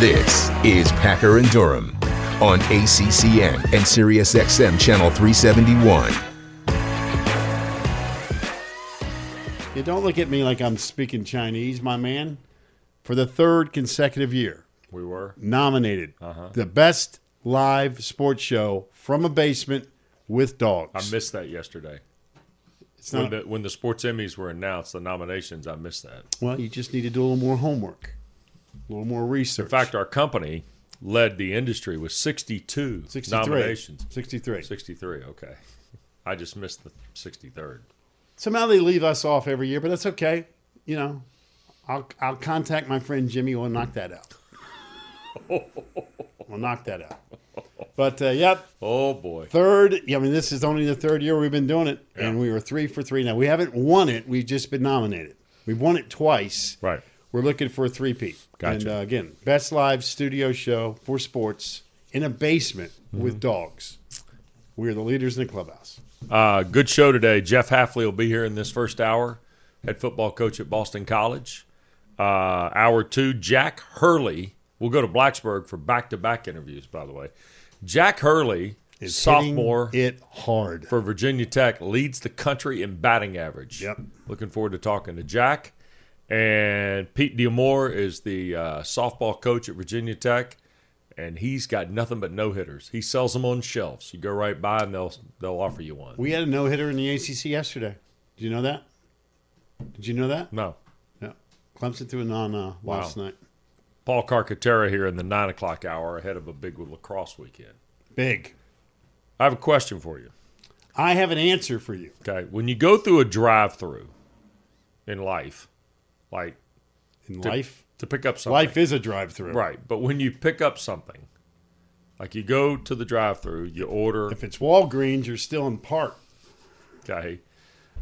This is Packer and Durham on ACCN and SiriusXM Channel 371. You don't look at me like I'm speaking Chinese, my man. For the third consecutive year, We were. nominated Uh-huh. the best live sports show from a basement with dogs. I missed that yesterday. It's When not, the when the sports Emmys were announced, the nominations, I missed that. well, you just need to do a little more homework, a little more research. In fact, our company led the industry with 62 63. nominations. 63. 63, okay. I just missed the 63rd. Somehow they leave us off every year, but that's okay. You know, I'll I'll contact my friend Jimmy. We'll knock that out. we'll knock that out. But uh, yep, Oh, boy. third. I mean, this is only the third year we've been doing it, and we were three for three. Now we haven't won it. We've just been nominated. We've won it twice. Right. We're looking for a three-peat. Gotcha. And uh, again, best live studio show for sports in a basement Mm-hmm. with dogs. We are the leaders in the clubhouse. Uh, good show today. Jeff Hafley will be here in this first hour, head football coach at Boston College. Uh, hour two, Jack Hurley. We'll go to Blacksburg for back to back interviews, by the way. Jack Hurley, Is sophomore it hard. for Virginia Tech, leads the country in batting average. Yep. Looking forward to talking to Jack. And Pete D'Amour is the uh, softball coach at Virginia Tech, and he's got nothing but no hitters. He sells them on shelves. You go right by, and they'll they'll offer you one. We had a no hitter in the ACC yesterday. Did you know that? Did you know that? No. Yeah. Clemson threw a non uh, Wow. last night. Paul Carcaterra here in the nine o'clock hour ahead of a big lacrosse weekend. Big. I have a question for you. I have an answer for you. Okay, when you go through a drive-through in life, like In to, life, to pick up something, life is a drive-through. right? But when you pick up something, like you go to the drive-through, you order, If it's Walgreens, you're still in park. okay,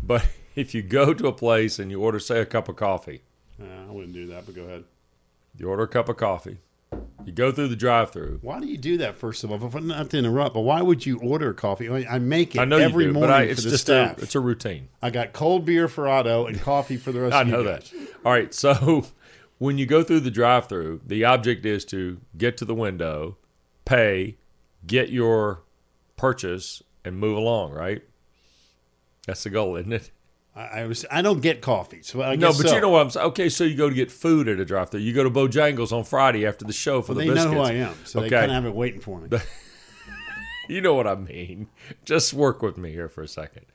but if you go to a place and you order, say, a cup of coffee, Uh, I wouldn't do that, but go ahead. You order a cup of coffee, you go through the drive-through. Why do you do that? First of all, If- not to interrupt, but why would you order coffee? I I make it I know every you do, morning I, for it's the just staff. a it's a routine. I got cold beer for Otto and coffee for the rest I of you know guys. that. All right, so when you go through the drive-through, the object is to get to the window, pay, get your purchase, and move along. Right? That's the goal, isn't it? I, was I don't get coffee, so I no, but so. you know what I'm saying. Okay, so you go to get food at a drive-through. You go to Bojangles on Friday after the show for They the know biscuits. who I am, so they kind of have it waiting for me. You know what I mean. Just work with me here for a second.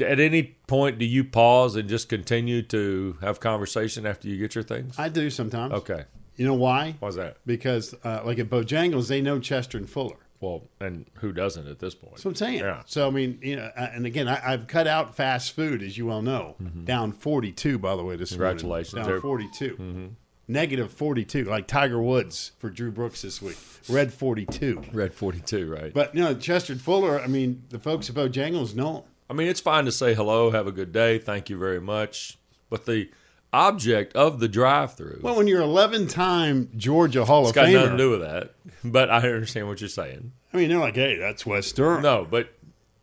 At any point, do you pause and just continue to have conversation after you get your things? I do sometimes. Okay. You know why? Why's that? Because uh, like at Bojangles, they know Chester and Fuller. Well, and who doesn't at this point? That's what I'm saying. Yeah. So I mean, you know, and again, I, I've cut out fast food, as you well know, down 42. By the way, this Mm-hmm. Congratulations. morning. They're- down 42, Negative 42, like Tiger Woods for Drew Brooks this week. Red 42. Red 42, right? But you know, Chester Fuller. I mean, the folks at Bojangles know. I mean, it's fine to say hello, have a good day, thank you very much. But the object of the drive through Well, when you're 11-time Georgia Hall it's of got nothing to do with that. But I understand what you're saying. I mean, they're like, "Hey, that's Western. No, but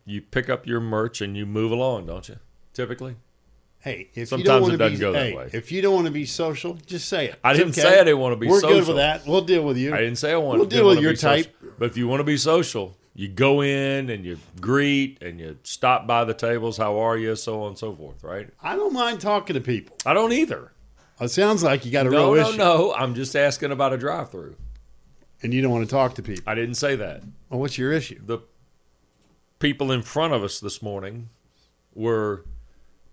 you pick up your merch and you move along, don't you? Typically. Hey, if you Sometimes don't want it to be, doesn't go that way. if you don't want to be social, just say it. I It's didn't okay. say I didn't want to be social. We're good social. with that. We'll deal with you. I didn't say I wanted We'll deal with your be social. type. But if you want to be social, you go in and you greet and you stop by the tables. How are you? So on and so forth, right? I don't mind talking to people. I don't either. It sounds like you got a No, real no, issue, no. I'm just asking about a drive through. and you don't want to talk to people. I didn't say that. Well, what's your issue? the people in front of us this morning were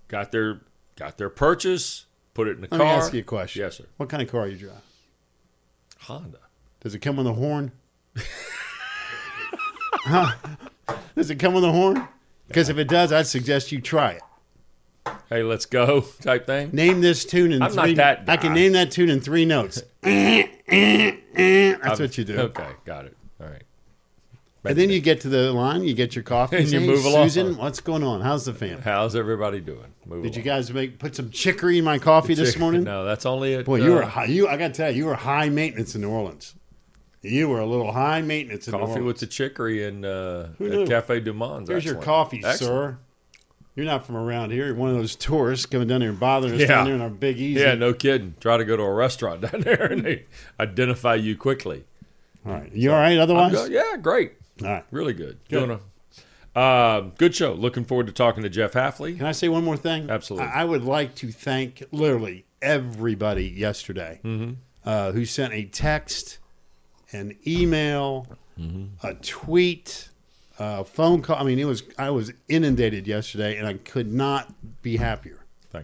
got their got their purchase, put it in the Let car. me ask you a question. Yes, sir. What kind of car you drive? Honda. Does it come with a horn? huh? Does it come with a horn? Because if it does, I'd suggest you try it. Hey, let's go type thing. Name this tune in I'm not three. that I can name that tune in three notes. Eh, eh, eh, that's what you do. Okay, got it. All right. And then you get to the line, you get your coffee, And you move along. Susan, what's going on? How's the family? How's everybody doing? Move Did you guys make put some chicory in my coffee this morning? No, that's only it. Boy, you were uh, high, you. I got to tell you, you were high maintenance in New Orleans. You were a little high maintenance coffee with the chicory and uh, at? Cafe Du Monde. Here's your coffee, sir. You're not from around here. You're one of those tourists coming down here and bothering us Yeah. down there in our big easy. Yeah, no kidding. Try to go to a restaurant down there and they identify you quickly. All right. You all right otherwise? go- yeah, great. All right. Really good. Good. Doing a uh, good show. Looking forward to talking to Jeff Hafley. Can I say one more thing? Absolutely. I, I would like to thank literally everybody yesterday Mm-hmm. uh, who sent a text, an email, Mm-hmm. a tweet, a phone call. I mean, it was I was inundated yesterday, and I could not be happier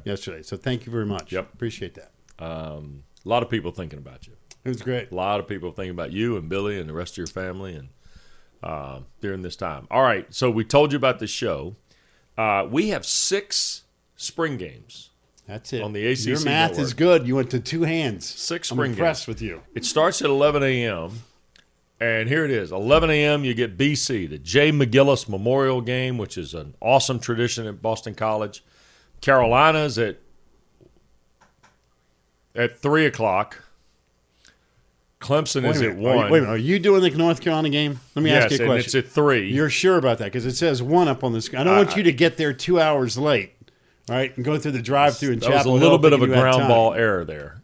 yesterday. So thank you very much. Yep. Appreciate that. Um, a lot of people thinking about you. It was great. A lot of people thinking about you and Billy and the rest of your family and uh, during this time. All right, so we told you about the show. Uh, we have six spring games. That's it. On the ACC Your math network. is good. You went to two hands. Six I'm spring impressed games. with you. It starts at 11 a.m. And here it is 11 a.m. You get BC, the Jay McGillis Memorial Game, which is an awesome tradition at Boston College. Carolina's at at three o'clock. Clemson Wait is at minute. Are you- one. wait a minute. Are you doing the North Carolina game? Let me yes, ask you a and question. it's at three. You're sure about that because it says one up on the screen. I don't I- want you to get there two hours late, right? And go through the drive-through in that was a little Hill bit of a ground ball error there.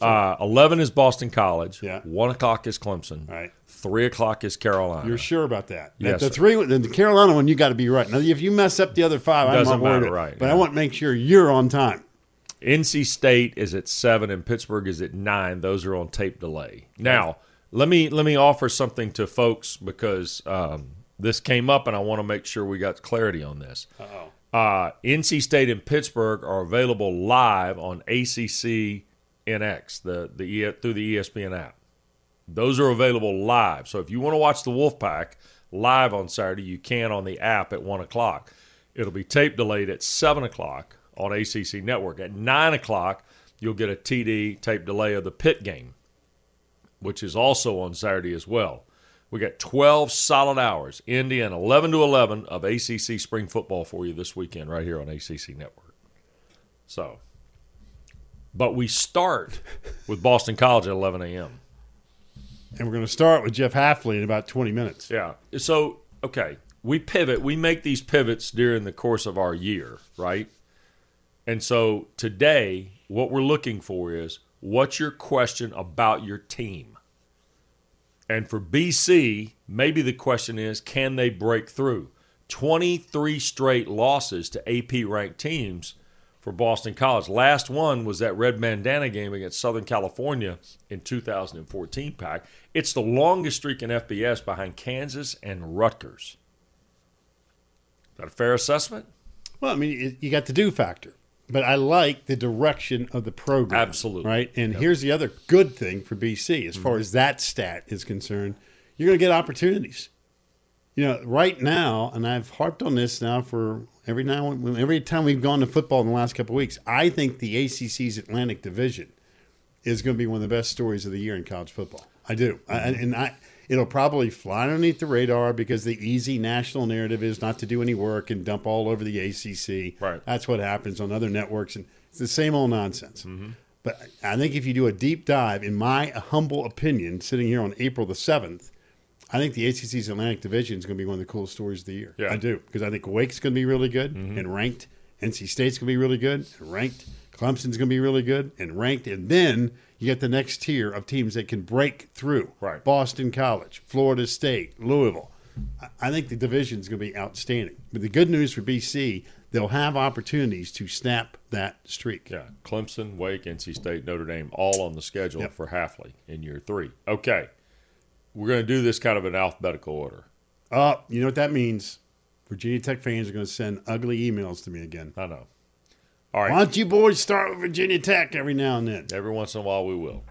Uh, Eleven is Boston College. Yeah. One o'clock is Clemson. Right. Three o'clock is Carolina. You're sure about that? Yes, The sir. three, the Carolina one, you got to be right. Now, if you mess up the other five, I'm Doesn't not worried. matter, right, But yeah. I want to make sure you're on time. NC State is at seven and Pittsburgh is at nine. Those are on tape delay. Now, let me let me offer something to folks because um, this came up and I want to make sure we got clarity on this. Uh-oh. Uh, NC State and Pittsburgh are available live on ACC NX, the the through the ESPN app. Those are available live. So if you want to watch the Wolfpack live on Saturday, you can on the app at one o'clock. It'll be tape delayed at seven o'clock on ACC Network. At nine o'clock, you'll get a TD tape delay of the Pitt game, which is also on Saturday as well. We got 12 solid hours, Indy and 11 to 11 of ACC spring football for you this weekend right here on ACC Network. So, but we start with Boston College at 11 a.m. And we're going to start with Jeff Hafley in about 20 minutes. Yeah. So, okay, we pivot. We make these pivots during the course of our year, right? And so today, what we're looking for is what's your question about your team? And for BC, maybe the question is can they break through? 23 straight losses to AP ranked teams for Boston College. Last one was that red bandana game against Southern California in 2014 pack. It's the longest streak in FBS behind Kansas and Rutgers. Is that a fair assessment? Well, I mean, you got the do factor, but I like the direction of the program. Absolutely. Right. And here's the other good thing for BC as Mm-hmm. far as that stat is concerned you're going to get opportunities. You know, right now, and I've harped on this now for every now every time we've gone to football in the last couple of weeks. I think the ACC's Atlantic Division is going to be one of the best stories of the year in college football. I do, I, and I it'll probably fly underneath the radar because the easy national narrative is not to do any work and dump all over the ACC. Right. That's what happens on other networks, and it's the same old nonsense. Mm-hmm. But I think if you do a deep dive, in my humble opinion, sitting here on April the seventh, I think the ACC's Atlantic Division is going to be one of the coolest stories of the year. Yeah. I do because I think Wake's going to be really good mm-hmm. and ranked. NC State's going to be really good and ranked. Clemson's going to be really good and ranked. And then you get the next tier of teams that can break through. Right. Boston College, Florida State, Louisville. I- think the division is going to be outstanding. But the good news for BC, they'll have opportunities to snap that streak. Yeah. Clemson, Wake, NC State, Notre Dame, all on the schedule Yep. for Hafley in year three. Okay. We're going to do this kind of in alphabetical order. Oh, you know what that means? Virginia Tech fans are going to send ugly emails to me again. I know. All right. Why don't you boys start with Virginia Tech every now and then? Every once in a while, we will.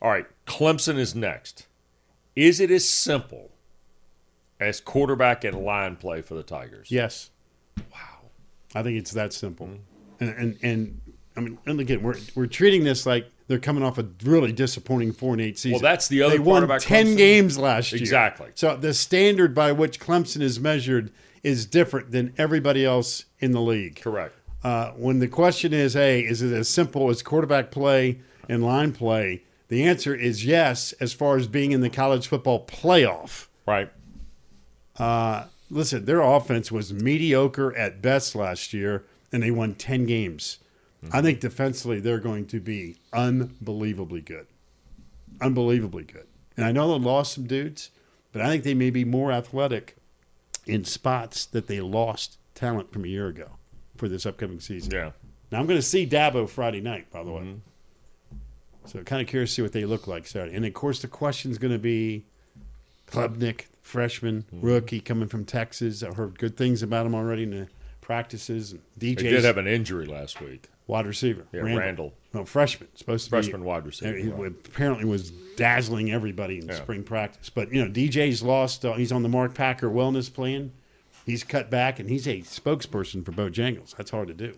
All right, Clemson is next. Is it as simple as quarterback and line play for the Tigers? Yes. Wow. I think it's that simple. And, and and I mean, and again, we're we're treating this like they're coming off a really disappointing four and eight season. Well, that's the other They won ten Clemson. games last year. Exactly. So the standard by which Clemson is measured is different than everybody else in the league. Correct. Uh, when the question is, hey, is it as simple as quarterback play and line play? The answer is yes, as far as being in the college football playoff. Right. listen, their offense was mediocre at best last year, and they won 10 games. I think defensively, they're going to be unbelievably good. Unbelievably good. And I know they lost some dudes, but I think they may be more athletic in spots that they lost talent from a year ago for this upcoming season. Yeah. Now, I'm going to see Dabo Friday night, by the way. So kind of curious to see what they look like Saturday. And of course, the question is going to be Klubnik, freshman, rookie coming from Texas. I've heard good things about him already in the practices. DJ's did have an injury last week. wide receiver. Yeah, Randall. No, freshman. Supposed to Freshman be wide receiver, He apparently was dazzling everybody in Yeah. spring practice. But you know, DJ's lost. Uh, he's on the Mark Packer wellness plan. He's cut back, and he's a spokesperson for Bojangles. That's hard to do.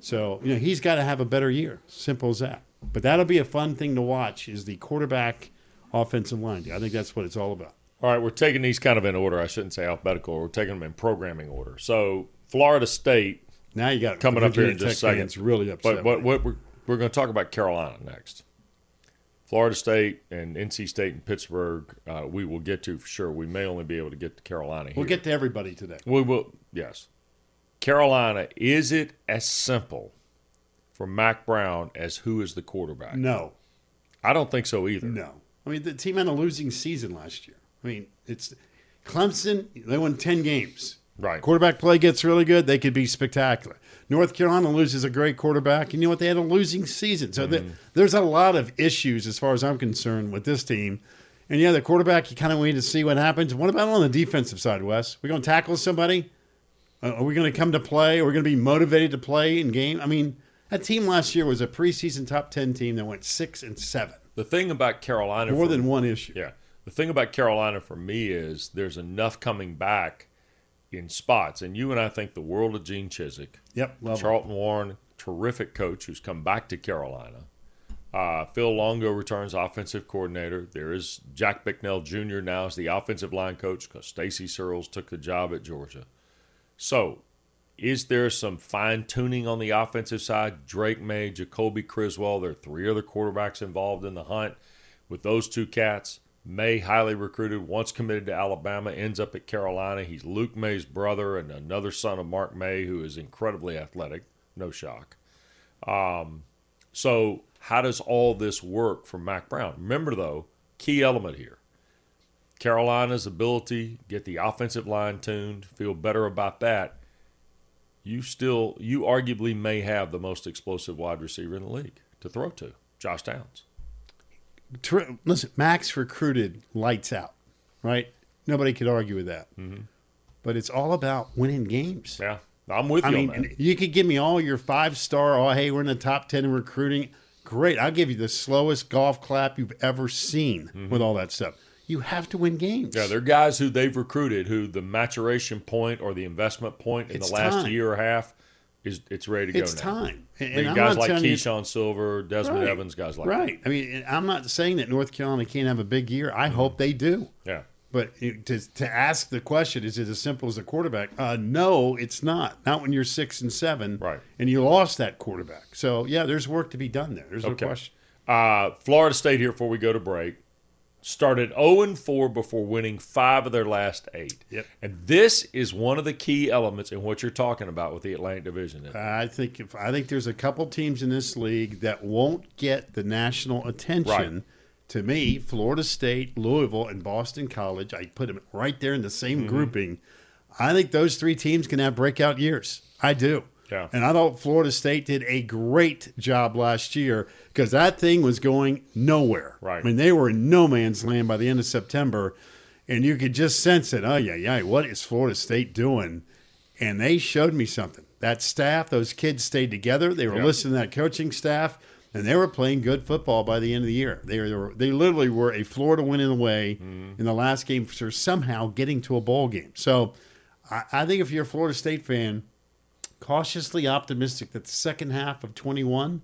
So you know, he's got to have a better year. Simple as that. But that'll be a fun thing to watch. Is the quarterback offensive line? I think that's what it's all about. All right, we're taking these kind of in order. I shouldn't say alphabetical. We're taking them in programming order. So Florida State Now you got coming up here in Virginia just a second. fans really upset. But with what we're, we're going to talk about Carolina next. Florida State and NC State and Pittsburgh, uh, we will get to for sure. We may only be able to get to Carolina here. We'll get to everybody today. We will, yes. Carolina, is it as simple for Mack Brown as who is the quarterback? No, I don't think so either. No. I mean, the team had a losing season last year. I mean, it's Clemson, they won 10 games. Right. Quarterback play gets really good, they could be spectacular. North Carolina loses a great quarterback. And you know what? They had a losing season. So the- there's a lot of issues as far as I'm concerned with this team. And yeah, the quarterback, you kind of wait to see what happens. What about on the defensive side, Wes? we going to tackle somebody? Uh, are we going to come to play? Are we going to be motivated to play in game? I mean, that team last year was a preseason top 10 team that went 6 and 7. The thing about Carolina, More for- than one issue. Yeah. The thing about Carolina for me is there's enough coming back in spots. And you and I think the world of Gene Chizik. Yep, love him. Charlton Warren, terrific coach who's come back to Carolina. Uh, Phil Longo returns offensive coordinator. There is Jack Bicknell Jr. now as the offensive line coach because Stacy Searles took the job at Georgia. So, is there some fine tuning on the offensive side? Drake Maye, Jacoby Criswell, there are three other quarterbacks involved in the hunt with those two cats. Maye, highly recruited, once committed to Alabama, ends up at Carolina. He's Luke Maye's brother and another son of Mark Maye, who is incredibly athletic. No shock. Um, so, how does all this work for Mack Brown? Remember, though, key element here Carolina's ability get the offensive line tuned, feel better about that. You still, you arguably may have the most explosive wide receiver in the league to throw to, Josh Downs. Ter- listen, Mack's recruited lights out, right? Nobody could argue with that. But it's all about winning games. Yeah, I'm with you I mean, on that. you could give me all your five star. Oh, hey, we're in the top ten in recruiting. Great, I'll give you the slowest golf clap you've ever seen with all that stuff. You have to win games. Mm-hmm. Yeah, they're guys who they've recruited who the maturation point or the investment point in It's the last time. year or a half is it's ready to it's go now. time. And, and I'm guys like telling you- Keeshawn Silver, Desmond Right. Evans, guys like right. I mean, I'm not saying that North Carolina can't have a big year. I hope they do. Yeah. But to, to ask the question, is it as simple as a quarterback? Uh, no, it's not. Not when you're six and seven, Right. And you lost that quarterback. So yeah, there's work to be done there. There's no question. Uh, Florida State here before we go to break started 0 4 before winning five of their last eight. Yep. And this is one of the key elements in what you're talking about with the Atlantic Division. I think if I think there's a couple teams in this league that won't get the national attention. Right. To me, Florida State, Louisville, and Boston College, I put them right there in the same Mm-hmm. grouping. I think those three teams can have breakout years. I do. Yeah. And I thought Florida State did a great job last year because that thing was going nowhere. Right. I mean, they were in no man's land by the end of September, and you could just sense it. Oh yeah, yeah. What is Florida State doing? And they showed me something. That staff, those kids stayed together. They were Yeah. listening to that coaching staff, and they were playing good football by the end of the year. They were they literally were a Florida winning away Mm-hmm. in the last game for somehow getting to a bowl game. So I, I think if you're a Florida State fan, cautiously optimistic that the second half of 21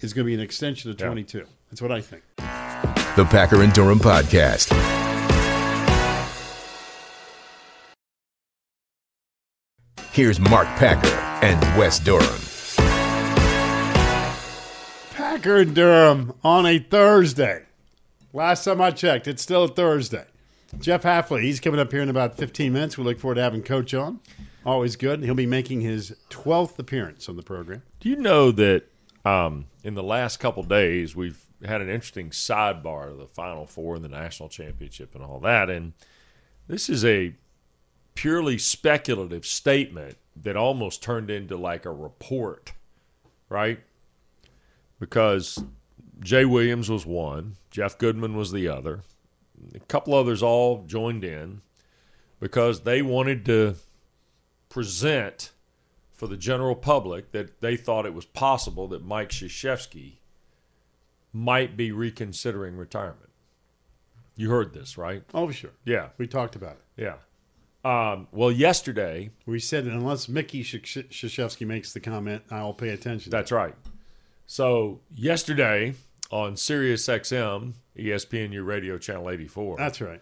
is going to be an extension of Yeah. 22. That's what I think. The Packer and Durham Podcast. Here's Mark Packer and Wes Durham. Packer and Durham on a Thursday. Last time I checked, it's still a Thursday. Jeff Hafley, he's coming up here in about 15 minutes. We look forward to having Coach on. Always good. He'll be making his 12th appearance on the program. Do you know that um, in the last couple days we've had an interesting sidebar of the Final Four and the national championship and all that, and this is a purely speculative statement that almost turned into like a report, right? Because Jay Williams was one, Jeff Goodman was the other, a couple others all joined in because they wanted to present for the general public that they thought it was possible that Mike Krzyzewski might be reconsidering retirement. You heard this, right? Oh, sure. Yeah, We talked about it. yeah. Um, well, yesterday, We said unless Mickey Krzyzewski makes the comment, I'll pay attention. that's right. So yesterday on Sirius XM, ESPNU Radio Channel 84, That's right.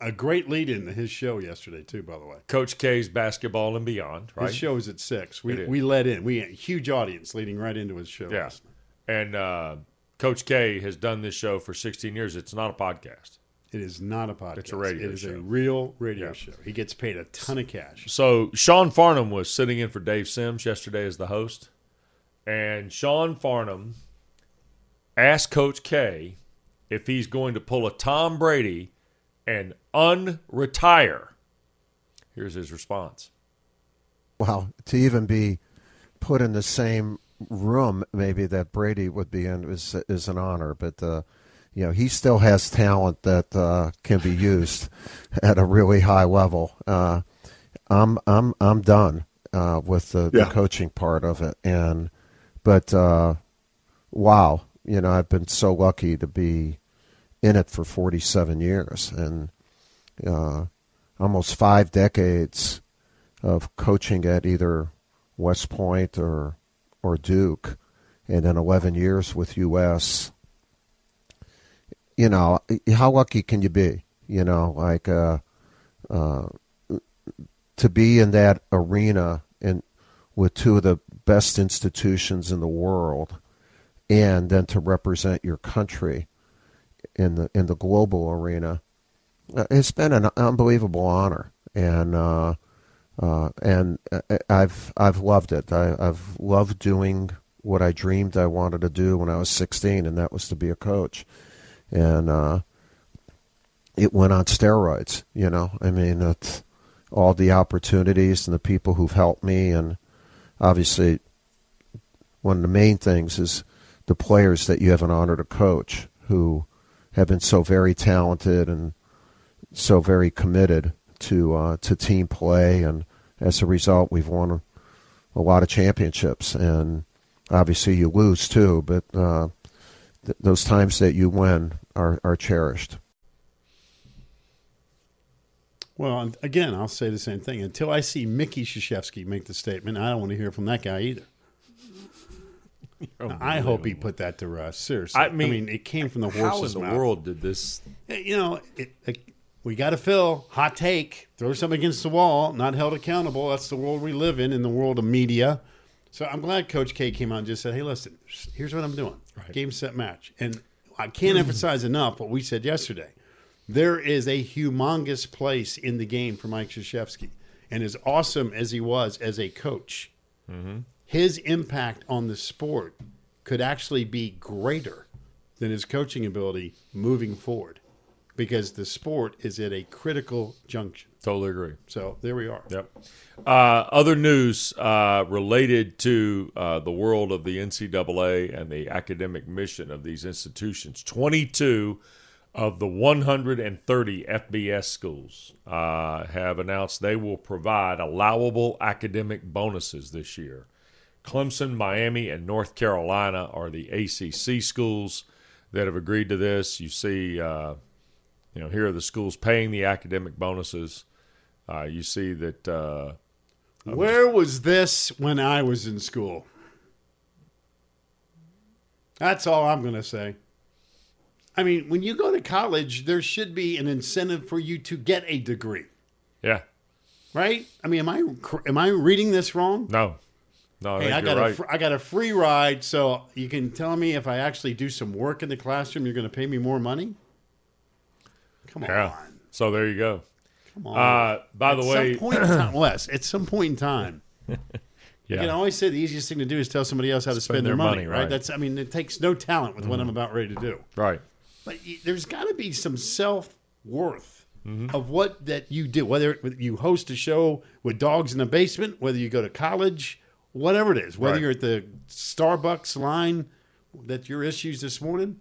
A great lead in to his show yesterday, too, by the way. Coach K's basketball and beyond, right? His show is at 6. We, we let in. We had a huge audience leading right into his show. Yeah. And uh, Coach K has done this show for 16 years. It's not a podcast. It is not a podcast. It's a radio It is a real radio Yeah. show. He gets paid a ton of cash. So Sean Farnham was sitting in for Dave Sims yesterday as the host, and Sean Farnham asked Coach K if he's going to pull a Tom Brady and unretire. Here's his response. Well, to even be put in the same room, maybe that Brady would be in is is an honor. But uh, you know, he still has talent that uh, can be used at a really high level. Uh, I'm I'm I'm done uh, with the, Yeah. the coaching part of it, and but uh, wow, you know, I've been so lucky to be in it for 47 years and uh, almost five decades of coaching at either West Point or or Duke, and then 11 years with US. You know, how lucky can you be? You know, like uh, uh, to be in that arena and with two of the best institutions in the world, and then to represent your country in the in the global arena. Uh, It's been an unbelievable honor, and uh, uh, and uh, I've I've loved it. I, I've loved doing what I dreamed I wanted to do when I was 16, and that was to be a coach. And uh, it went on steroids. You know, I mean, it's all the opportunities and the people who've helped me, and obviously, one of the main things is the players that you have an honor to coach who have been so very talented and so very committed to uh, to team play, and as a result, we've won a, lot of championships. And obviously, you lose too, but uh, th- those times that you win are are cherished. Well, again, I'll say the same thing. Until I see Mickey Krzyzewski make the statement, I don't want to hear from that guy either. I hope he put that to rest. Seriously, I mean, it came from the horse's How in the mouth. world did this? Eh, you know, it, it, we got to fill hot take, throw something against the wall, not held accountable. That's the world we live in, in the world of media. So I'm glad Coach K came out and just said, "Hey, listen, here's what I'm doing: game, set, match." And I can't emphasize enough what we said yesterday. There is a humongous place in the game for Mike Krzyzewski, and as awesome as he was as a coach, mm-hmm. His impact on the sport could actually be greater than his coaching ability moving forward, because the sport is at a critical junction. Totally agree. So there we are. Yep. Uh, other news uh, related to uh, the world of the NCAA and the academic mission of these institutions. 22 of the 130 FBS schools uh, have announced they will provide allowable academic bonuses this year. Clemson, Miami, and North Carolina are the ACC schools that have agreed to this. You see, uh, you know, here are the schools paying the academic bonuses. Uh, you see that uh, Where was this when I was in school? That's all I'm going to say. I mean, when you go to college, there should be an incentive for you to get a degree, yeah, right? I mean, am I am I reading this wrong? no, no, I Hey, I got right. a fr- I got a free ride, so you can tell me if I actually do some work in the classroom, you're going to pay me more money. Come yeah, on, So there you go. Come on. Uh, by the way, some point in time, Wes, at some point in time, yeah. you can always say the easiest thing to do is tell somebody else how to spend, their their money, money, right? right. That's, I mean, it takes no talent with what I'm about ready to do. right. But y- there's got to be some self worth Mm-hmm. of what that you do, whether you host a show with dogs in the basement, whether you go to college, whatever it is, whether Right. you're at the Starbucks line that your issues this morning.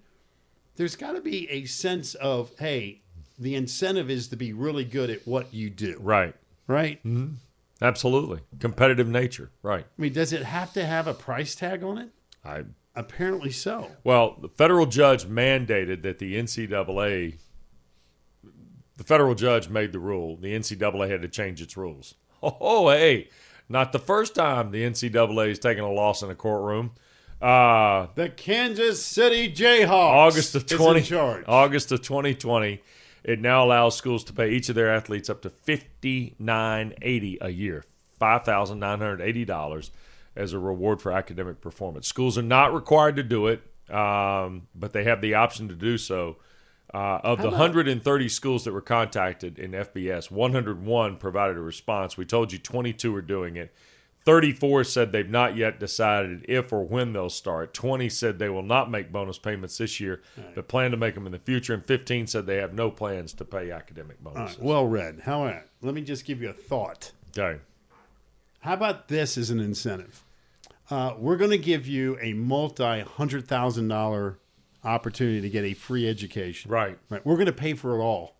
There's got to be a sense of, hey, the incentive is to be really good at what you do, Right. right? Mm-hmm. Absolutely. Competitive nature. Right. I mean, does it have to have a price tag on it? I Apparently so. Well, the federal judge mandated that the NCAA, the federal judge made the rule. The NCAA had to change its rules. Oh, hey, not the first time the NCAA has taken a loss in a courtroom. Uh, The Kansas City Jayhawks. August of twenty, charge. August of twenty twenty, it now allows schools to pay each of their athletes up to fifty nine eighty a year, five thousand nine hundred eighty dollars as a reward for academic performance. Schools are not required to do it, um, but they have the option to do so. Uh, of the 130 schools that were contacted in FBS, 101 provided a response. We told you 22 are doing it. 34 said they've not yet decided if or when they'll start. 20 said they will not make bonus payments this year, but plan to make them in the future. And 15 said they have no plans to pay academic bonuses. right, well read. How about, let me just give you a thought. Okay. How about this as an incentive? Uh, we're going to give you a multi hundred thousand dollar opportunity to get a free education. Right. Right. We're going to pay for it all.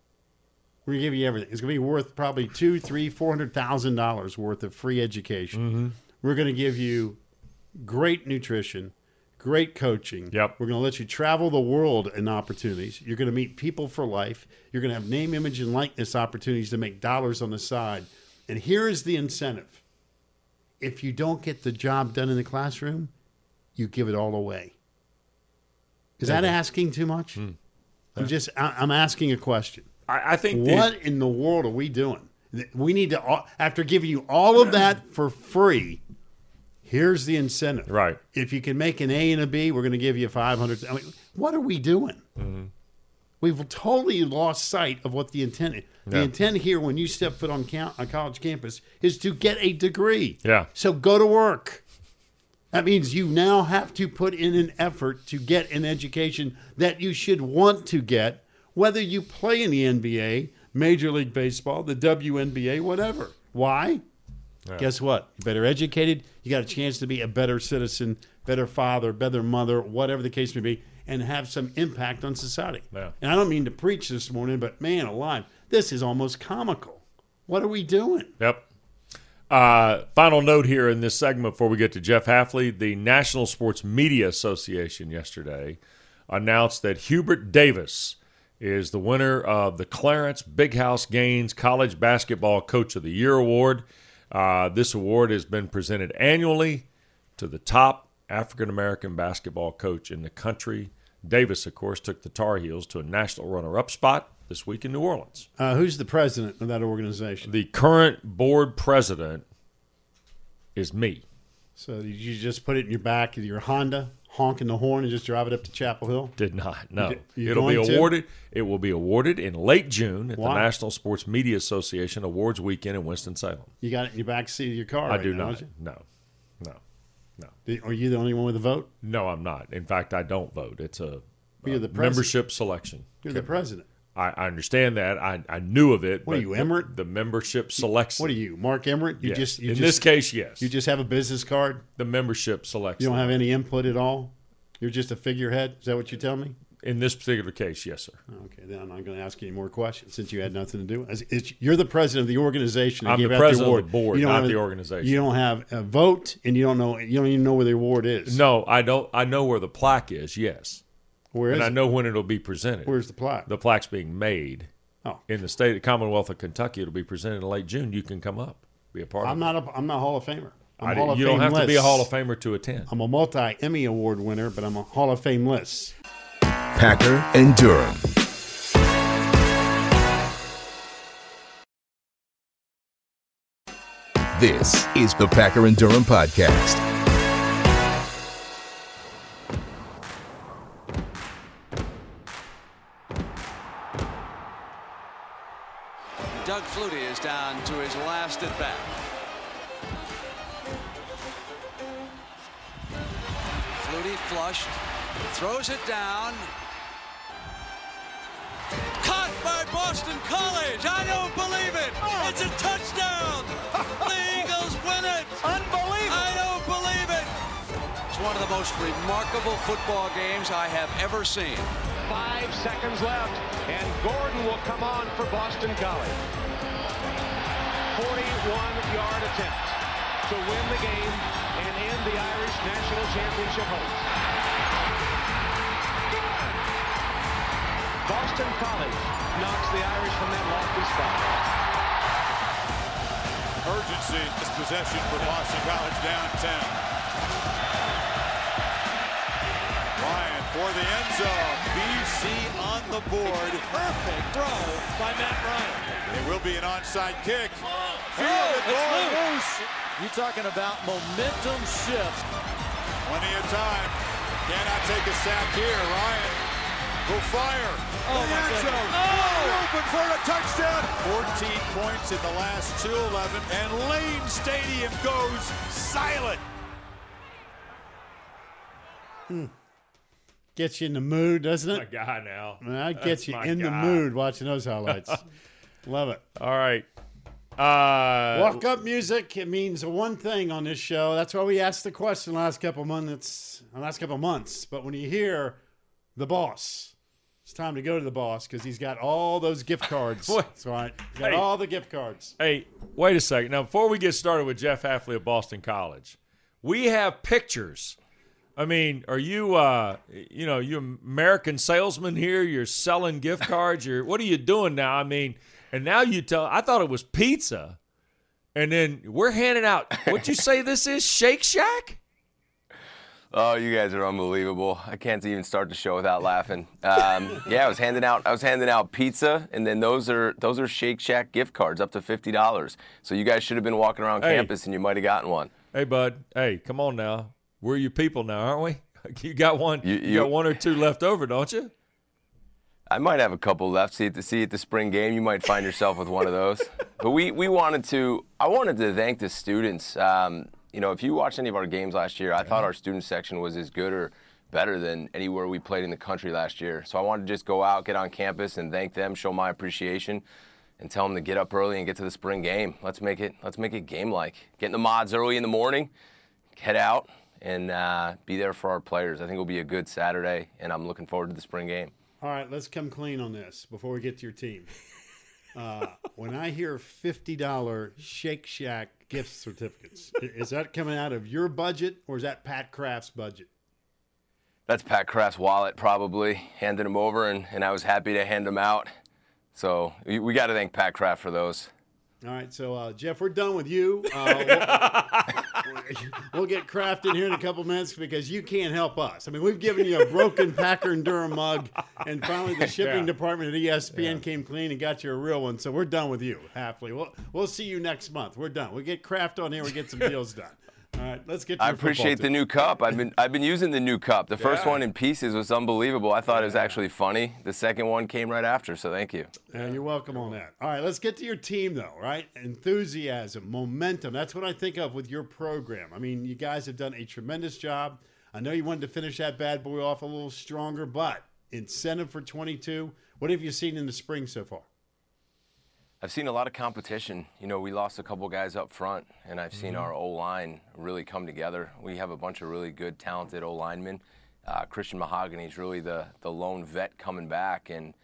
We're going to give you everything. It's going to be worth probably two, three, four hundred thousand dollars worth of free education. Mm-hmm. We're going to give you great nutrition, great coaching. Yep. We're going to let you travel the world in opportunities. You're going to meet people for life. You're going to have name, image, and likeness opportunities to make dollars on the side. And here is the incentive: if you don't get the job done in the classroom, you give it all away. Is that asking too much? Hmm. I'm just I- I'm asking a question. I, I think the- What in the world are we doing? We need to after giving you all of that for free. Here's the incentive. Right. If you can make an A and a B, we're going to give you 500. I mean, what are we doing? Mm-hmm. We've totally lost sight of what the intent is. The intent here, when you step foot on count, a college campus, is to get a degree. Yeah. So go to work. That means you now have to put in an effort to get an education that you should want to get, whether you play in the NBA, Major League Baseball, the WNBA, whatever. Why? Guess what? You're better educated. You got a chance to be a better citizen, better father, better mother, whatever the case may be, and have some impact on society. Yeah. And I don't mean to preach this morning, but man alive, this is almost comical. What are we doing? Yep. Uh, final note here in this segment before we get to Jeff Hafley. The National Sports Media Association yesterday announced that Hubert Davis is the winner of the Clarence Big House Gaines College Basketball Coach of the Year Award. Uh, this award has been presented annually to the top African American basketball coach in the country. Davis, of course, took the Tar Heels to a national runner up spot this week in New Orleans. Uh, who's the president of that organization? The current board president is me. So did you just put it in your back of your Honda, honking the horn, and just drive it up to Chapel Hill? Did not. No. You- It'll be going to? awarded. It will be awarded in late June at the National Sports Media Association Awards Weekend in Winston Salem. You got it in your back seat of your car. I right do now, not. No. No. No. Are you the only one with a vote? No, I'm not. In fact, I don't vote. It's a the membership selection. You're the president. I, I understand that. I, I knew of it. What are but you, the- Emmert? The, membership selection. What are you, Mark Emmert? You Yes. just you in just, this case, yes. you just have a business card. the membership selection. You don't have any input at all. You're just a figurehead. Is that what you tell me? in this particular case, yes, sir. Okay, then I'm not going to ask you any more questions since you had nothing to do. with it. It's, you're the president of the organization. that I'm gave the out president of award. the board, You don't not have the organization. You don't have a vote, and you don't know. You don't even know where the award is. No, I don't. I know where the plaque is. Yes, where is and I it? know when it'll be presented. Where's the plaque? the plaque's being made oh, in the state, of the Commonwealth of Kentucky. It'll be presented in late June. You can come up, be a part I'm of it. not. A, I'm not a Hall of Famer. I'm I Hall of you don't Fame have to be a. Hall of Famer to attend. I'm a multi Emmy Award winner, but I'm a Hall of Fame list. Packer and Durham. This is the Packer and Durham podcast. Throws it down. Caught by Boston College. I don't believe it. It's a touchdown. the Eagles win it. Unbelievable. I don't believe it. It's one of the most remarkable football games I have ever seen. Five seconds left, and Gordon will come on for Boston College. 41-yard attempt to win the game and end the Irish national championship hopes. Boston College knocks the Irish from that lofty spot. Urgency this possession for Boston College down 10. Ryan for the end zone. BC on the board. Perfect throw by Matt Ryan. It will be an onside kick. Oh, it's loose. You're talking about momentum shift. Plenty of time. Cannot take a sack here. Ryan will fire. Oh, the my end zone. Oh! Open for a touchdown. 14 points in the last two 11, and Lane Stadium goes silent. Hmm. Gets you in the mood, doesn't it? My God, guy now. That That's gets you my in the mood watching those highlights. Love it. All right. Uh, Walk up music. It means one thing on this show. That's why we asked the question last couple months. Last couple months. But when you hear the boss, it's time to go to the boss because he's got all those gift cards. That's right. He's got Hey. all the gift cards. Hey, wait a second. Now, before we get started with Jeff Hafley of Boston College, we have pictures. I mean, are you, uh, you know, you American salesman here? You're selling gift cards. You're, what are you doing now? I mean, and now you tell. I thought it was pizza, and then we're handing out. What you say this is? Shake Shack? Oh, you guys are unbelievable. I can't even start the show without laughing. Um, yeah, I was handing out I was handing out pizza, and then those are those are Shake Shack gift cards up to fifty dollars. So you guys should have been walking around Hey. campus, and you might have gotten one. Hey, bud. Hey, come on now. We're your people now, aren't we? You got one. You, You- you- got one or two left over, don't you? I might have a couple left. See at the see at the spring game, you might find yourself with one of those. But we we wanted to. I wanted to thank the students. Um, you know, if you watched any of our games last year, I thought our student section was as good or better than anywhere we played in the country last year. So I wanted to just go out, get on campus, and thank them, show my appreciation, and tell them to get up early and get to the spring game. Let's make it let's make it game like. Get in the mods early in the morning, head out, and uh, be there for our players. I think it'll be a good Saturday, and I'm looking forward to the spring game. All right, let's come clean on this before we get to your team. Uh, when I hear $50 Shake Shack gift certificates, is that coming out of your budget or is that Pat Kraft's budget? That's Pat Kraft's wallet, probably. Handed him over, and, and I was happy to hand them out. So we, we got to thank Pat Kraft for those. All right, so uh, Jeff, we're done with you. Uh, we'll, we'll get Kraft in here in a couple minutes because you can't help us. I mean, we've given you a broken Packer and Durham mug, and finally the shipping Yeah. department at ESPN came clean and got you a real one. So we're done with you, happily. We'll we'll see you next month. We're done. We get Kraft on here. We get some deals done. All right, let's get. To I appreciate the new cup. I've been I've been using the new cup. The first one in pieces was unbelievable. I thought it was actually funny. The second one came right after, so thank you. Yeah, you're welcome on that. All right, let's get to your team, though, right? Enthusiasm, momentum. That's what I think of with your program. I mean, you guys have done a tremendous job. I know you wanted to finish that bad boy off a little stronger, but incentive for 22. What have you seen in the spring so far? I've seen a lot of competition. You know, we lost a couple guys up front, and I've seen our O line really come together. We have a bunch of really good, talented O linemen. Uh, Christian Mahogany is really the the lone vet coming back, and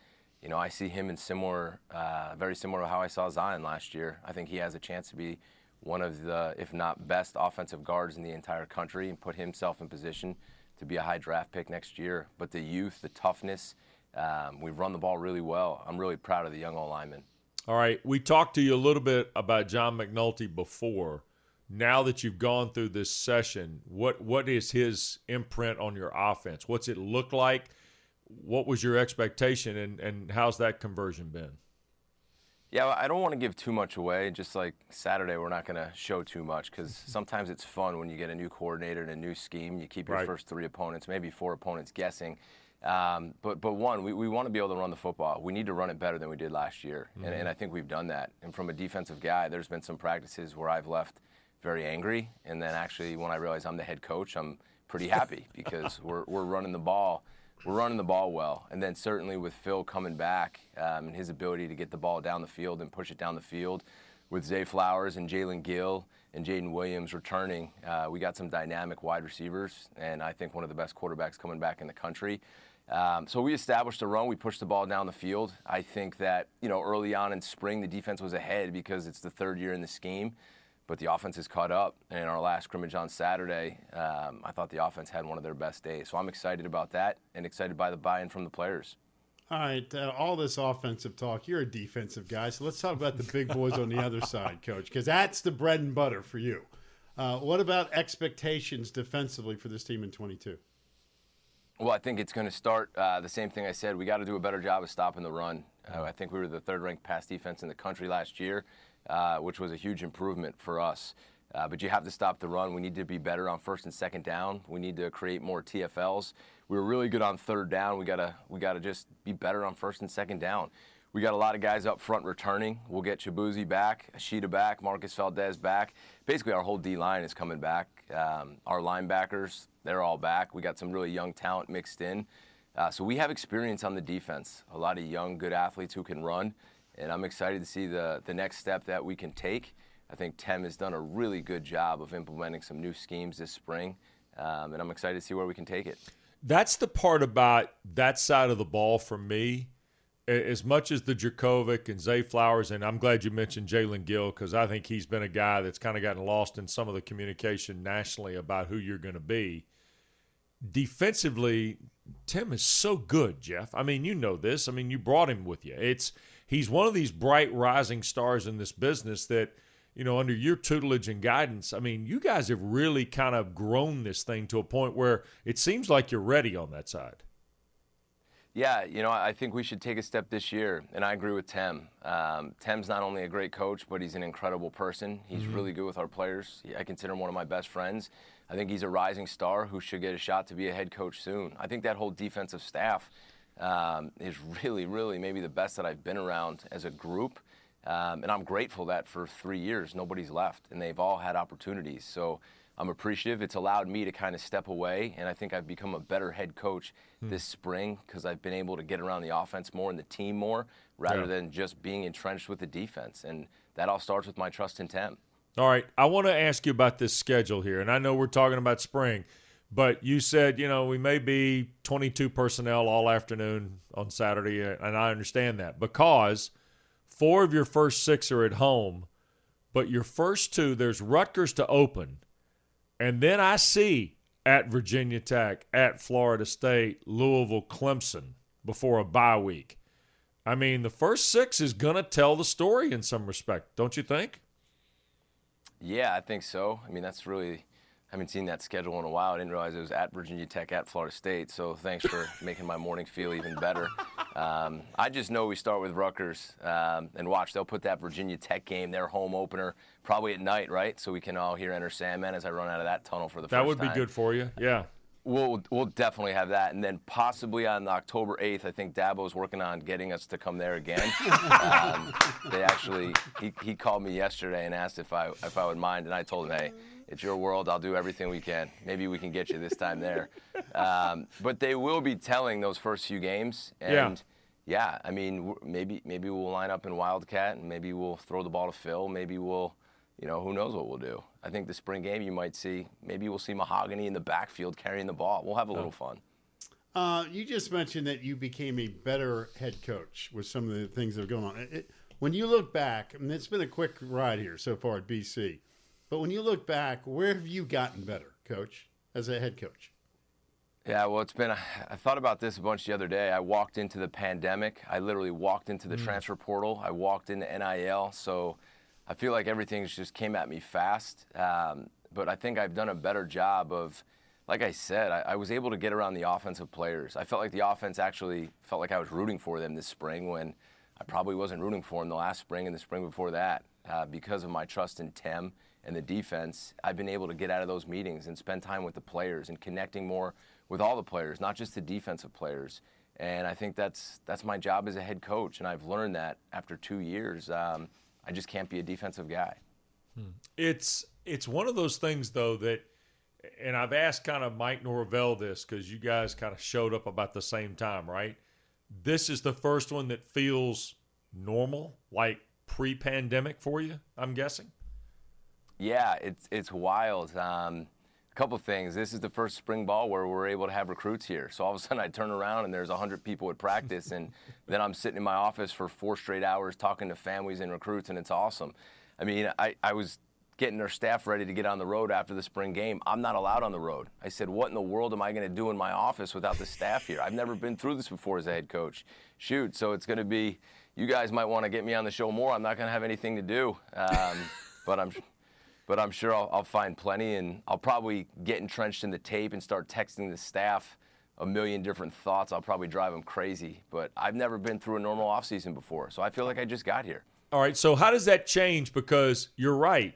you know, I see him in similar, uh, very similar to how I saw Zion last year. I think he has a chance to be one of the, if not best, offensive guards in the entire country, and put himself in position to be a high draft pick next year. But the youth, the toughness, um, we run the ball really well. I'm really proud of the young O linemen. All right, we talked to you a little bit about John McNulty before. Now that you've gone through this session, what what is his imprint on your offense? What's it look like? What was your expectation, and, and how's that conversion been? Yeah, I don't want to give too much away. Just like Saturday, we're not going to show too much because mm-hmm. sometimes it's fun when you get a new coordinator and a new scheme. You keep your Right. first three opponents, maybe four opponents, guessing. Um, but but one, we, we want to be able to run the football. We need to run it better than we did last year, mm-hmm. and, and I think we've done that. And from a defensive guy, there's been some practices where I've left very angry, and then actually when I realize I'm the head coach, I'm pretty happy because we're we're running the ball. We're running the ball well, and then certainly with Phil coming back um, and his ability to get the ball down the field and push it down the field, with Zay Flowers and Jaelen Gill and Jaden Williams returning, uh, we got some dynamic wide receivers, and I think one of the best quarterbacks coming back in the country. Um, so we established a run. We pushed the ball down the field. I think that you know early on in spring the defense was ahead because it's the third year in the scheme, but the offense has caught up. And in our last scrimmage on Saturday, um, I thought the offense had one of their best days. So I'm excited about that and excited by the buy-in from the players. All right, uh, all this offensive talk. You're a defensive guy, so let's talk about the big boys on the other side, coach, because that's the bread and butter for you. Uh, what about expectations defensively for this team in 22? Well, I think it's going to start uh, the same thing I said. We got to do a better job of stopping the run. Uh, I think we were the third-ranked pass defense in the country last year, uh, which was a huge improvement for us. Uh, but you have to stop the run. We need to be better on first and second down. We need to create more TFLs. We were really good on third down. We gotta we gotta just be better on first and second down. We got a lot of guys up front returning. We'll get Chibuzi back, Ashita back, Marcus Valdez back. Basically, our whole D line is coming back. Um, our linebackers, they're all back. We got some really young talent mixed in. Uh, so we have experience on the defense. A lot of young, good athletes who can run, and I'm excited to see the the next step that we can take. I think Tem has done a really good job of implementing some new schemes this spring, um, and I'm excited to see where we can take it. That's the part about that side of the ball for me. As much as the Jurkovec and Zay Flowers, and I'm glad you mentioned Jaelen Gill because I think he's been a guy that's kind of gotten lost in some of the communication nationally about who you're going to be defensively, Tem is so good, Jeff. I mean, you know this. I mean, you brought him with you. It's he's one of these bright rising stars in this business that, you know, under your tutelage and guidance, I mean, you guys have really kind of grown this thing to a point where it seems like you're ready on that side. Yeah, you know, I think we should take a step this year, and I agree with Tem. Um, Tem's not only a great coach, but he's an incredible person. He's mm-hmm. really good with our players. I consider him one of my best friends. I think he's a rising star who should get a shot to be a head coach soon. I think that whole defensive staff um, is really, really maybe the best that I've been around as a group. Um, and I'm grateful that for three years nobody's left, and they've all had opportunities. So I'm appreciative. It's allowed me to kind of step away, and I think I've become a better head coach hmm. this spring because I've been able to get around the offense more and the team more rather yeah. than just being entrenched with the defense. And that all starts with my trust in Tem. All right, I want to ask you about this schedule here, and I know we're talking about spring, but you said you know we may be 22 personnel all afternoon on Saturday, and I understand that because four of your first six are at home, but your first two there's Rutgers to open and then I see at Virginia Tech, at Florida State, Louisville, Clemson before a bye week. I mean, the first six is going to tell the story in some respect, don't you think? Yeah, I think so. I mean, that's really haven't seen that schedule in a while. I didn't realize it was at Virginia Tech, at Florida State. So thanks for making my morning feel even better. Um, I just know we start with Rutgers um, and watch. They'll put that Virginia Tech game, their home opener, probably at night, right? So we can all hear Enter Sandman as I run out of that tunnel for the that first would time. be good for you. Yeah. We'll we'll definitely have that, and then possibly on October eighth, I think Dabo is working on getting us to come there again. um, they actually he, he called me yesterday and asked if I if I would mind, and I told him, hey, it's your world. I'll do everything we can. Maybe we can get you this time there. Um, but they will be telling those first few games, and yeah, yeah I mean maybe maybe we'll line up in Wildcat, and maybe we'll throw the ball to Phil. Maybe we'll you know, who knows what we'll do. I think the spring game you might see, maybe we'll see Mahogany in the backfield carrying the ball. We'll have a little fun. Uh, you just mentioned that you became a better head coach with some of the things that are going on. It, when you look back, I mean, it's been a quick ride here so far at BC, but when you look back, where have you gotten better, coach, as a head coach? Yeah, well, it's been. I thought about this a bunch the other day. I walked into the pandemic. I literally walked into the mm. transfer portal. I walked into NIL. So I feel like everything just came at me fast. Um, but I think I've done a better job of, like I said, I, I, was able to get around the offensive players. I felt like the offense actually felt like I was rooting for them this spring when I probably wasn't rooting for them the last spring and the spring before that. Uh, because of my trust in Tem and the defense, I've been able to get out of those meetings and spend time with the players and connecting more with all the players, not just the defensive players. And I think that's that's my job as a head coach, and I've learned that after two years. Um, I just can't be a defensive guy. It's it's one of those things though that, and I've asked kind of Mike Norvell this because you guys kind of showed up about the same time, right? This is the first one that feels normal, like pre-pandemic for you. I'm guessing. Yeah, it's it's wild. Um, a couple things. This is the first spring ball where we're able to have recruits here. So all of a sudden, I turn around and there's 100 people at practice, and then I'm sitting in my office for four straight hours talking to families and recruits, and it's awesome. I mean, I, I was getting our staff ready to get on the road after the spring game. I'm not allowed on the road. I said, What in the world am I going to do in my office without the staff here? I've never been through this before as a head coach. Shoot, so it's going to be, you guys might want to get me on the show more. I'm not going to have anything to do. Um, but I'm but I'm sure I'll, I'll, find plenty, and I'll probably get entrenched in the tape and start texting the staff a million different thoughts. I'll probably drive them crazy, but I've never been through a normal offseason before, so I feel like I just got here. All right, so how does that change? Because you're right,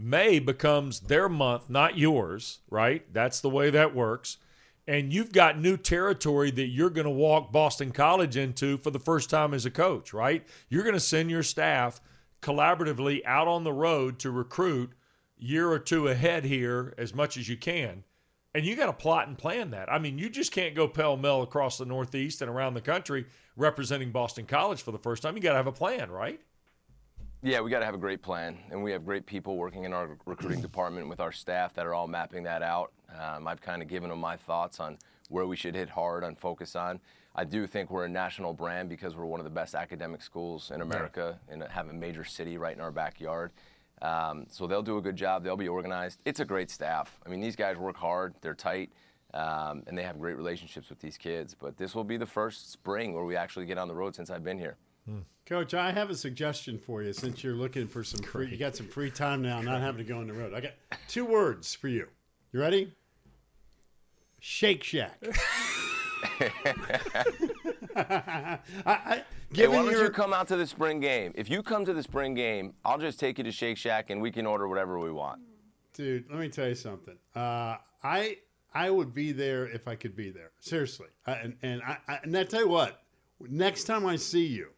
May becomes their month, not yours, right? That's the way that works. And you've got new territory that you're going to walk Boston College into for the first time as a coach, right? You're going to send your staff collaboratively out on the road to recruit year or two ahead here as much as you can. And you got to plot and plan that. I mean, you just can't go pell mell across the Northeast and around the country representing Boston College for the first time. You got to have a plan, right? Yeah, we got to have a great plan, and we have great people working in our recruiting department with our staff that are all mapping that out. Um, I've kind of given them my thoughts on where we should hit hard and focus on. I do think we're a national brand because we're one of the best academic schools in America and have a major city right in our backyard. Um, so they'll do a good job. They'll be organized. It's a great staff. I mean, these guys work hard. They're tight. Um, and they have great relationships with these kids. But this will be the first spring where we actually get on the road since I've been here. Hmm. Coach, I have a suggestion for you since you're looking for some free. You got some free time now, not having to go on the road. I got two words for you. You ready? Shake Shack. I, I, hey, why don't your... you come out to the spring game? If you come to the spring game, I'll just take you to Shake Shack and we can order whatever we want. Dude, let me tell you something. Uh, I I would be there if I could be there. Seriously. I, and and I, I and I tell you what, next time I see you,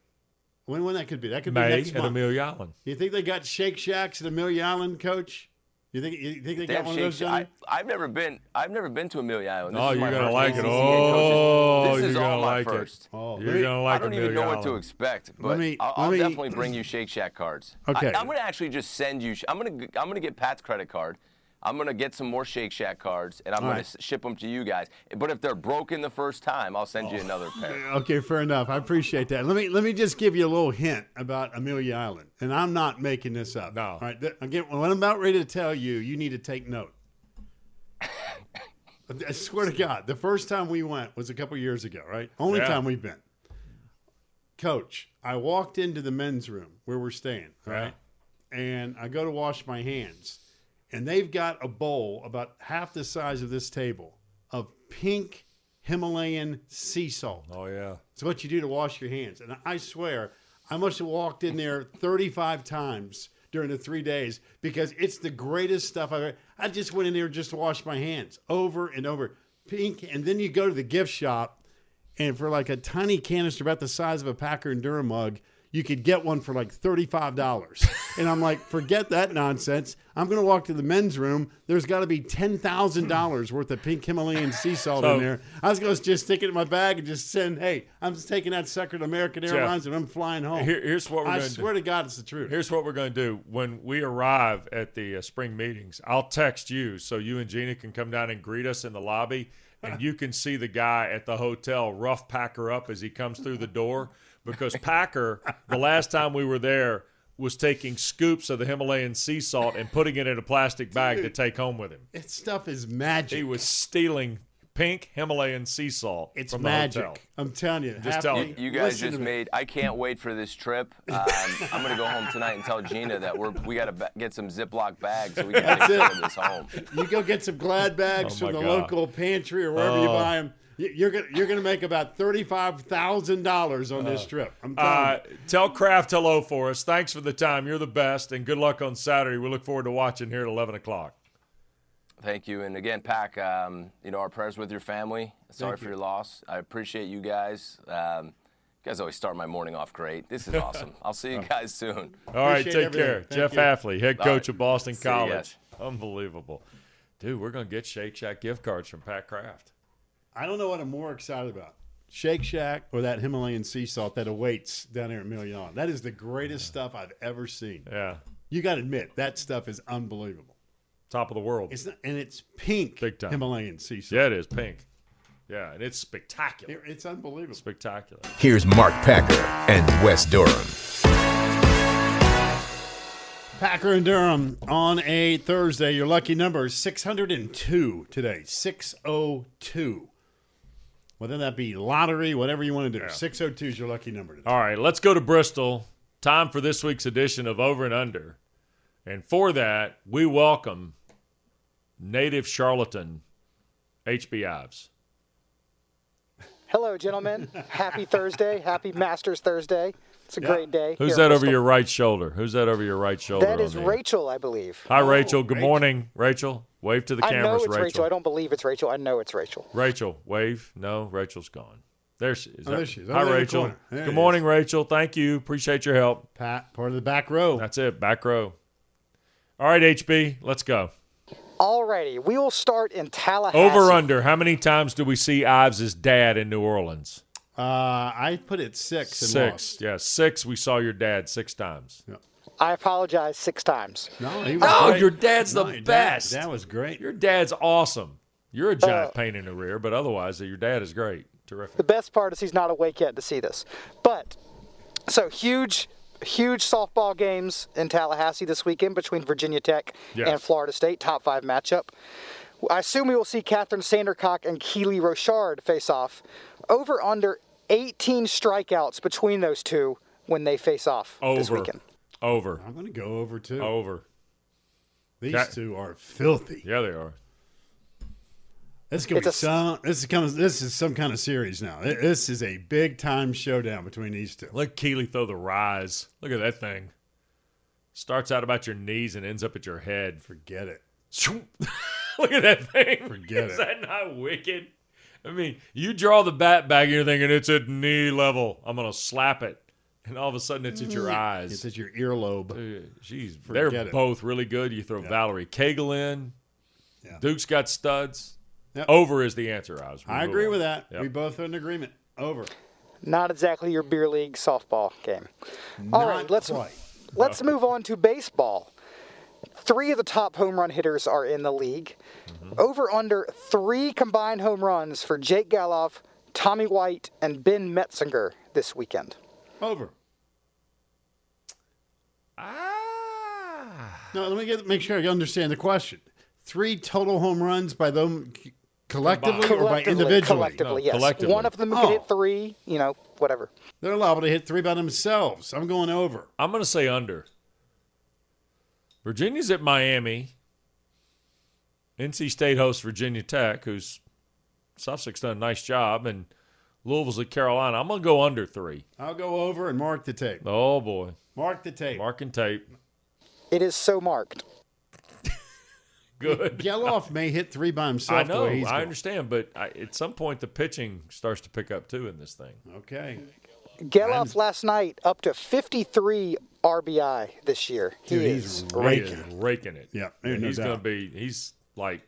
when when that could be? That could May be next at month. Amelia Island. You think they got Shake Shacks at Amelia Island, Coach? You think you think they, they got one of those? Done? I, have never been. I've never been to Amelia Island. This oh, you're gonna like it. Oh. This you're is gonna all my like first. it. Oh, you're me- gonna like it. I don't even Amelia know what to expect, but Let me- I'll, let I'll me- definitely bring you Shake Shack cards. Okay. I, am gonna actually just send you. I'm gonna I'm gonna get Pat's credit card. I'm gonna get some more Shake Shack cards, and I'm All gonna right. ship them to you guys. But if they're broken the first time, I'll send you Oh. another pair. Okay, fair enough. I appreciate that. Let me let me just give you a little hint about Amelia Island, and I'm not making this up. No. All right. Again, when I'm about ready to tell you, you need to take note. I swear to God, the first time we went was a couple years ago, right? Only Yeah. time we've been. Coach, I walked into the men's room where we're staying, all right? And I go to wash my hands, and they've got a bowl about half the size of this table of pink Himalayan sea salt. Oh yeah. It's what you do to wash your hands. And I swear, I must have walked in there 35 times during the three days because it's the greatest stuff I've ever. I just went in there just to wash my hands over and over. Pink. And then you go to the gift shop, and for like a tiny canister about the size of a Packer and Durham mug, you could get one for like $35. and I'm like, forget that nonsense. I'm going to walk to the men's room. There's got to be $10,000 worth of pink Himalayan sea salt So- in there. I was going to just stick it in my bag and just send, hey, I'm just taking that sucker to American Jeff, Airlines and I'm flying home. Here- here's what we're I gonna do. swear to God, it's the truth. Here's what we're going to do. When we arrive at the uh, spring meetings, I'll text you so you and Gina can come down and greet us in the lobby, and you can see the guy at the hotel rough Packer up as he comes through the door. Because Packer, the last time we were there, was taking scoops of the Himalayan sea salt and putting it in a plastic bag to take home with him. That stuff is magic. He was stealing pink Himalayan sea salt it's from magic. the hotel. I'm telling you. Just half tell the- You guys listen to just made. I can't wait for this trip. Um, I'm gonna go home tonight and tell Gina that we're we gotta ba- get some Ziploc bags so we can take That's some of this home. You go get some Glad bags Oh, from the God. local pantry or wherever you Oh. buy them. You're gonna you're gonna make about thirty five thousand dollars on this trip. I'm telling Uh, you. tell Kraft hello for us. Thanks for the time. You're the best, and good luck on Saturday. We look forward to watching here at 11 o'clock. Thank you. And again, Pack, um, you know, our prayers with your family. Sorry Thank for you. your loss. I appreciate you guys. Um, you guys always start my morning off great. This is awesome. I'll see you guys soon. All right, Appreciate take everything. care. Thank Jeff you. Hafley, head All coach right. of Boston See you College. guys. Unbelievable. Dude, we're going to get Shake Shack gift cards from Pat Kraft. I don't know what I'm more excited about. Shake Shack or that Himalayan sea salt that awaits down there at Amelia. That is the greatest stuff I've ever seen. Yeah. You got to admit that stuff is unbelievable. Top of the world. It's not, and it's pink Big time. Himalayan sea salt. yeah, it is pink. Yeah, and it's spectacular. It- it's unbelievable. Spectacular. Here's Mark Packer and Wes Durham. Packer and Durham on a Thursday. Your lucky number is 602 today. 602. Whether that be lottery, whatever you want to do. 602 is your lucky number today. All right, let's go to Bristol. Time for this week's edition of Over and Under. And for that, we welcome native charlatan HB Ives. Hello, gentlemen. Happy Thursday. Happy Masters Thursday. It's a Yeah. great day. Who's that over your right shoulder? Who's that over your right shoulder? That on is the- Rachel, I believe. Hi, Rachel. Good Rachel. morning, Rachel. Wave to the I know cameras, it's Rachel. I don't believe it's Rachel. I know it's Rachel. Rachel, wave. No, Rachel's gone. There she is. Oh, there she is. Hi, Over there in the Rachel. There Good morning, is. Rachel. Thank you. Appreciate your help. Pat, part of the back row. That's it. Back row. All right, HB, let's go. Alrighty, we will start in Tallahassee. Over under. How many times do we see Ives' dad in New Orleans? Uh, I put it six and Six. lost. Yeah, six. We saw your dad six times. I apologize six times. No, he was Oh, great. your dad's the No, your dad- best. That was great. Your dad's awesome. You're a Uh, giant pain in the rear, but otherwise, your dad is great. Terrific. The best part is he's not awake yet to see this. But so huge, huge softball games in Tallahassee this weekend between Virginia Tech Yes. and Florida State, top five matchup. I assume we will see Kathryn Sandercock and Keely Rochard face off. Over under 18 strikeouts between those two when they face off this weekend. Over. I'm going to go over too. Over. These That- two are filthy. Yeah, they are. This is going to be a- some. This is coming. This is some kind of series now. This is a big time showdown between these two. Let Keely throw the rise. Look at that thing. Starts out about your knees and ends up at your head. Forget it. Look at that thing. Forget Is it. that not wicked? I mean, you draw the bat back and you're thinking it's at knee level. I'm going to slap it. And all of a sudden it's at your eyes. It's at your earlobe. Uh, Jeez, Forget they're it. both really good. You throw Valerie Cagle in. Yeah. Duke's got studs. Yep. Over is the answer, Oz. I agree on. with that. Yep. We both are in agreement. Over. Not exactly your beer league softball game. All right, Not let's quite. let's move on to baseball. Three of the top home run hitters are in the league. Mm-hmm. Over under three combined home runs for Jake Gelof, Tommy White, and Ben Metzinger this weekend. Over. Ah. No, let me get make sure I understand the question. Three total home runs by them c- collectively or by Collectively, individually? collectively, No, yes. collectively. One of them Oh. could hit three, you know, whatever. They're liable to hit three by themselves. I'm going over. I'm going to say under. Virginia's at Miami. NC State hosts Virginia Tech, who's Sussex done a nice job, and Louisville's at Carolina. I'm going to go under three. I'll go over and mark the tape. Oh, boy. Mark the tape. Mark and tape. It is so marked. Good. Gelof may hit three by himself. I the know. way he's I going. understand. But I, at some point, the pitching starts to pick up, too, in this thing. Okay. Gelof last night up to 53 RBI this year. He Dude, is he's He raking. raking it. Yeah, And no he's going to be, he's like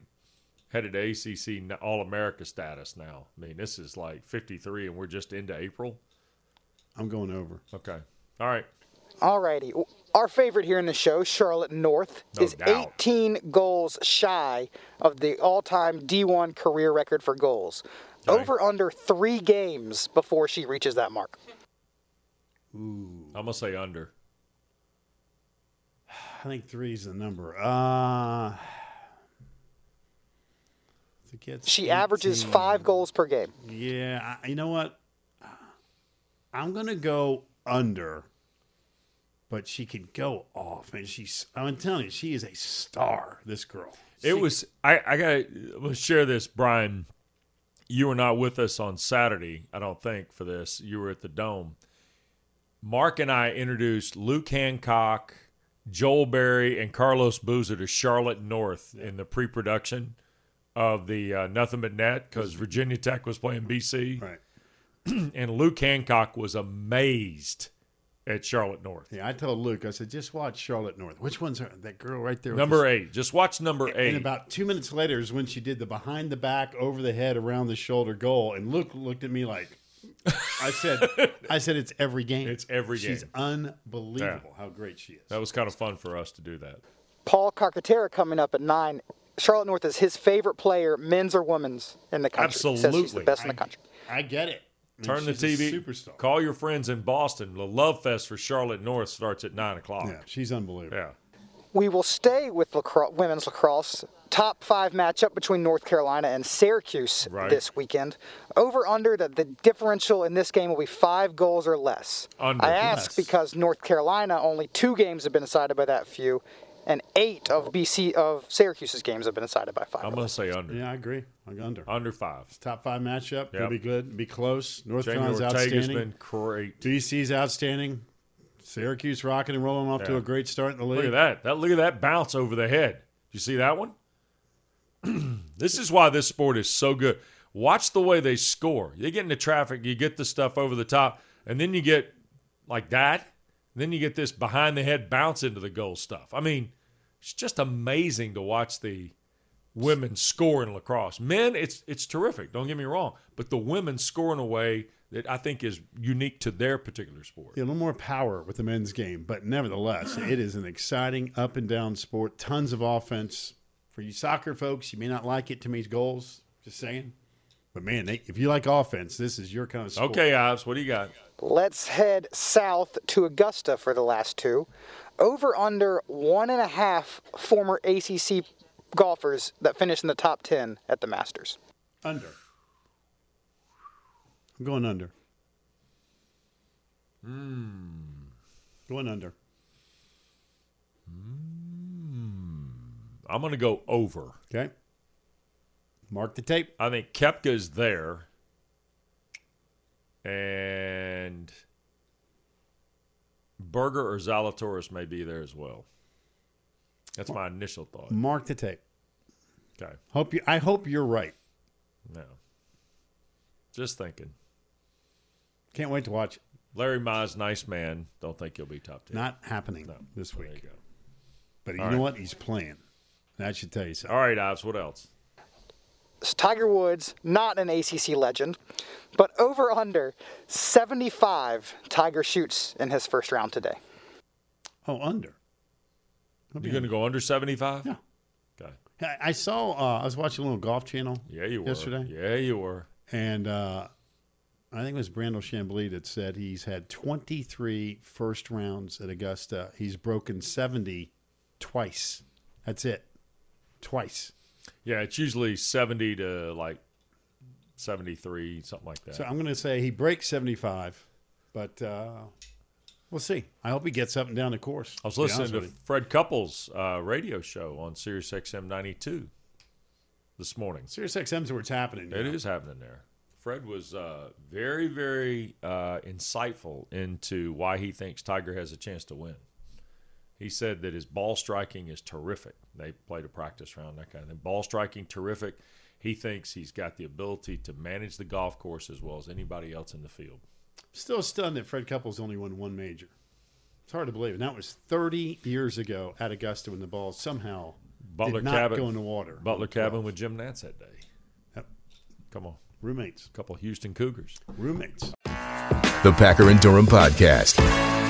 headed to ACC All America status now. I mean, this is like 53, and we're just into April. I'm going over. Okay. All right. All righty. Our favorite here in the show, Charlotte North, No is doubt. 18 goals shy of the all-time D1 career record for goals. Okay. Over under three games before she reaches that mark. I'm going to say under. I think three is the number. Uh, to get She averages five goals per game. Yeah, I, you know what? I'm gonna go under, but she can go off, and she's. I'm telling you, she is a star. This girl. It was, I, I got to let's share this, Brian. You were not with us on Saturday, I don't think, for this. You were at the Dome. Mark and I introduced Luke Hancock Joel Berry and Carlos Boozer to Charlotte North in the pre-production of the uh, Nothing But Net because Virginia Tech was playing BC, Right. and Luke Hancock was amazed at Charlotte North. Yeah, I told Luke, I said, just watch Charlotte North. Which one's her, that girl right there? Number the- eight. Just watch number eight. And about two minutes later is when she did the behind the back, over the head, around the shoulder goal. And Luke looked at me like, I said, I said, it's every game. It's every game. She's game. unbelievable how great she is. that was kind of fun for us to do that. Paul Carcaterra coming up at nine. Charlotte North is his favorite player, men's or women's, in the country. Says he's the Absolutely. best in the country. I get it. I mean, Turn the she's a TV. superstar. Call your friends in Boston. The Love Fest for Charlotte North starts at nine o'clock. Yeah, she's unbelievable. Yeah. We will stay with lacrosse, women's lacrosse. Top five matchup between North Carolina and Syracuse Right. this weekend. Over under the, the differential in this game will be five goals or less. Under. I ask Less. because North Carolina only two games have been decided by that few, and eight of BC of Syracuse's games have been decided by 5 I'm going to say under. Yeah, I agree. I go under. Under five. Top five matchup. Yep. It'll be good. Be close. North Jamie Carolina's Ortega's outstanding. been great. BC's outstanding. Syracuse rocking and rolling off to a great start in the league. Look at that. That look at that bounce over the head. You see that one? this is why this sport is so good. Watch the way they score. You get into traffic, you get the stuff over the top, and then you get like that. Then you get this behind the head bounce into the goal stuff. I mean, it's just amazing to watch the women score in lacrosse. Men, it's it's terrific. Don't get me wrong, but the women score in a way that I think is unique to their particular sport. Yeah, a little more power with the men's game, but nevertheless, it is an exciting up and down sport. Tons of offense. For you soccer folks, you may not like it. Timmy's goals. Just saying. But man, they, if you like offense, this is your kind of sport. Okay, Ives, what do you got? Let's head south to Augusta for the last two. Over under one and a half former ACC golfers that finished in the top 10 at the Masters. Under. I'm going under. Hmm. Going under. Hmm. I'm going to go over. Okay. Mark the tape. I think Kepka's there, and Berger or Zalatoris may be there as well. That's my initial thought. Mark the tape. Okay, Hope you. I hope you're right. no, just thinking. Can't wait to watch it. Larry Mize, nice man. Don't think he'll be top ten. Not happening No. this There you week. go. But you All know right. what? He's playing. That should tell you something. All right, Ives. What else? Tiger Woods, not an ACC legend, but over under 75 Tiger shoots in his first round today. Oh, under. You're going to go under seventy five? Yeah. Okay. I I saw. Uh, I was watching a little golf channel. Yeah, you were. Yesterday? Yeah, you were. And uh, I think it was Brandel Chamblee that said he's had 23 first rounds at Augusta. He's broken 70 twice. That's it. Twice. Yeah, it's usually seventy to like seventy three, something like that. So I'm going to say he breaks 75, but uh, we'll see. I hope he gets up and down the course. I was to listening to. Fred Couples' uh, radio show on Sirius XM 92 this morning. Sirius XM's where it's happening. It is happening there. Fred was uh, very, very uh, insightful into why he thinks Tiger has a chance to win. He said that his ball striking is terrific. They played a practice round, that kind of thing. Ball striking, terrific. He thinks he's got the ability to manage the golf course as well as anybody else in the field. Still stunned that Fred Couples only won one major. It's hard to believe. And that was 30 years ago at Augusta when the ball somehow Butler did not Cabin go in the water. Butler Cabin with Jim Nantz that day. Yep. Come on, Roommates. a couple Houston Cougars. Roommates. The Packer and Durham Podcast.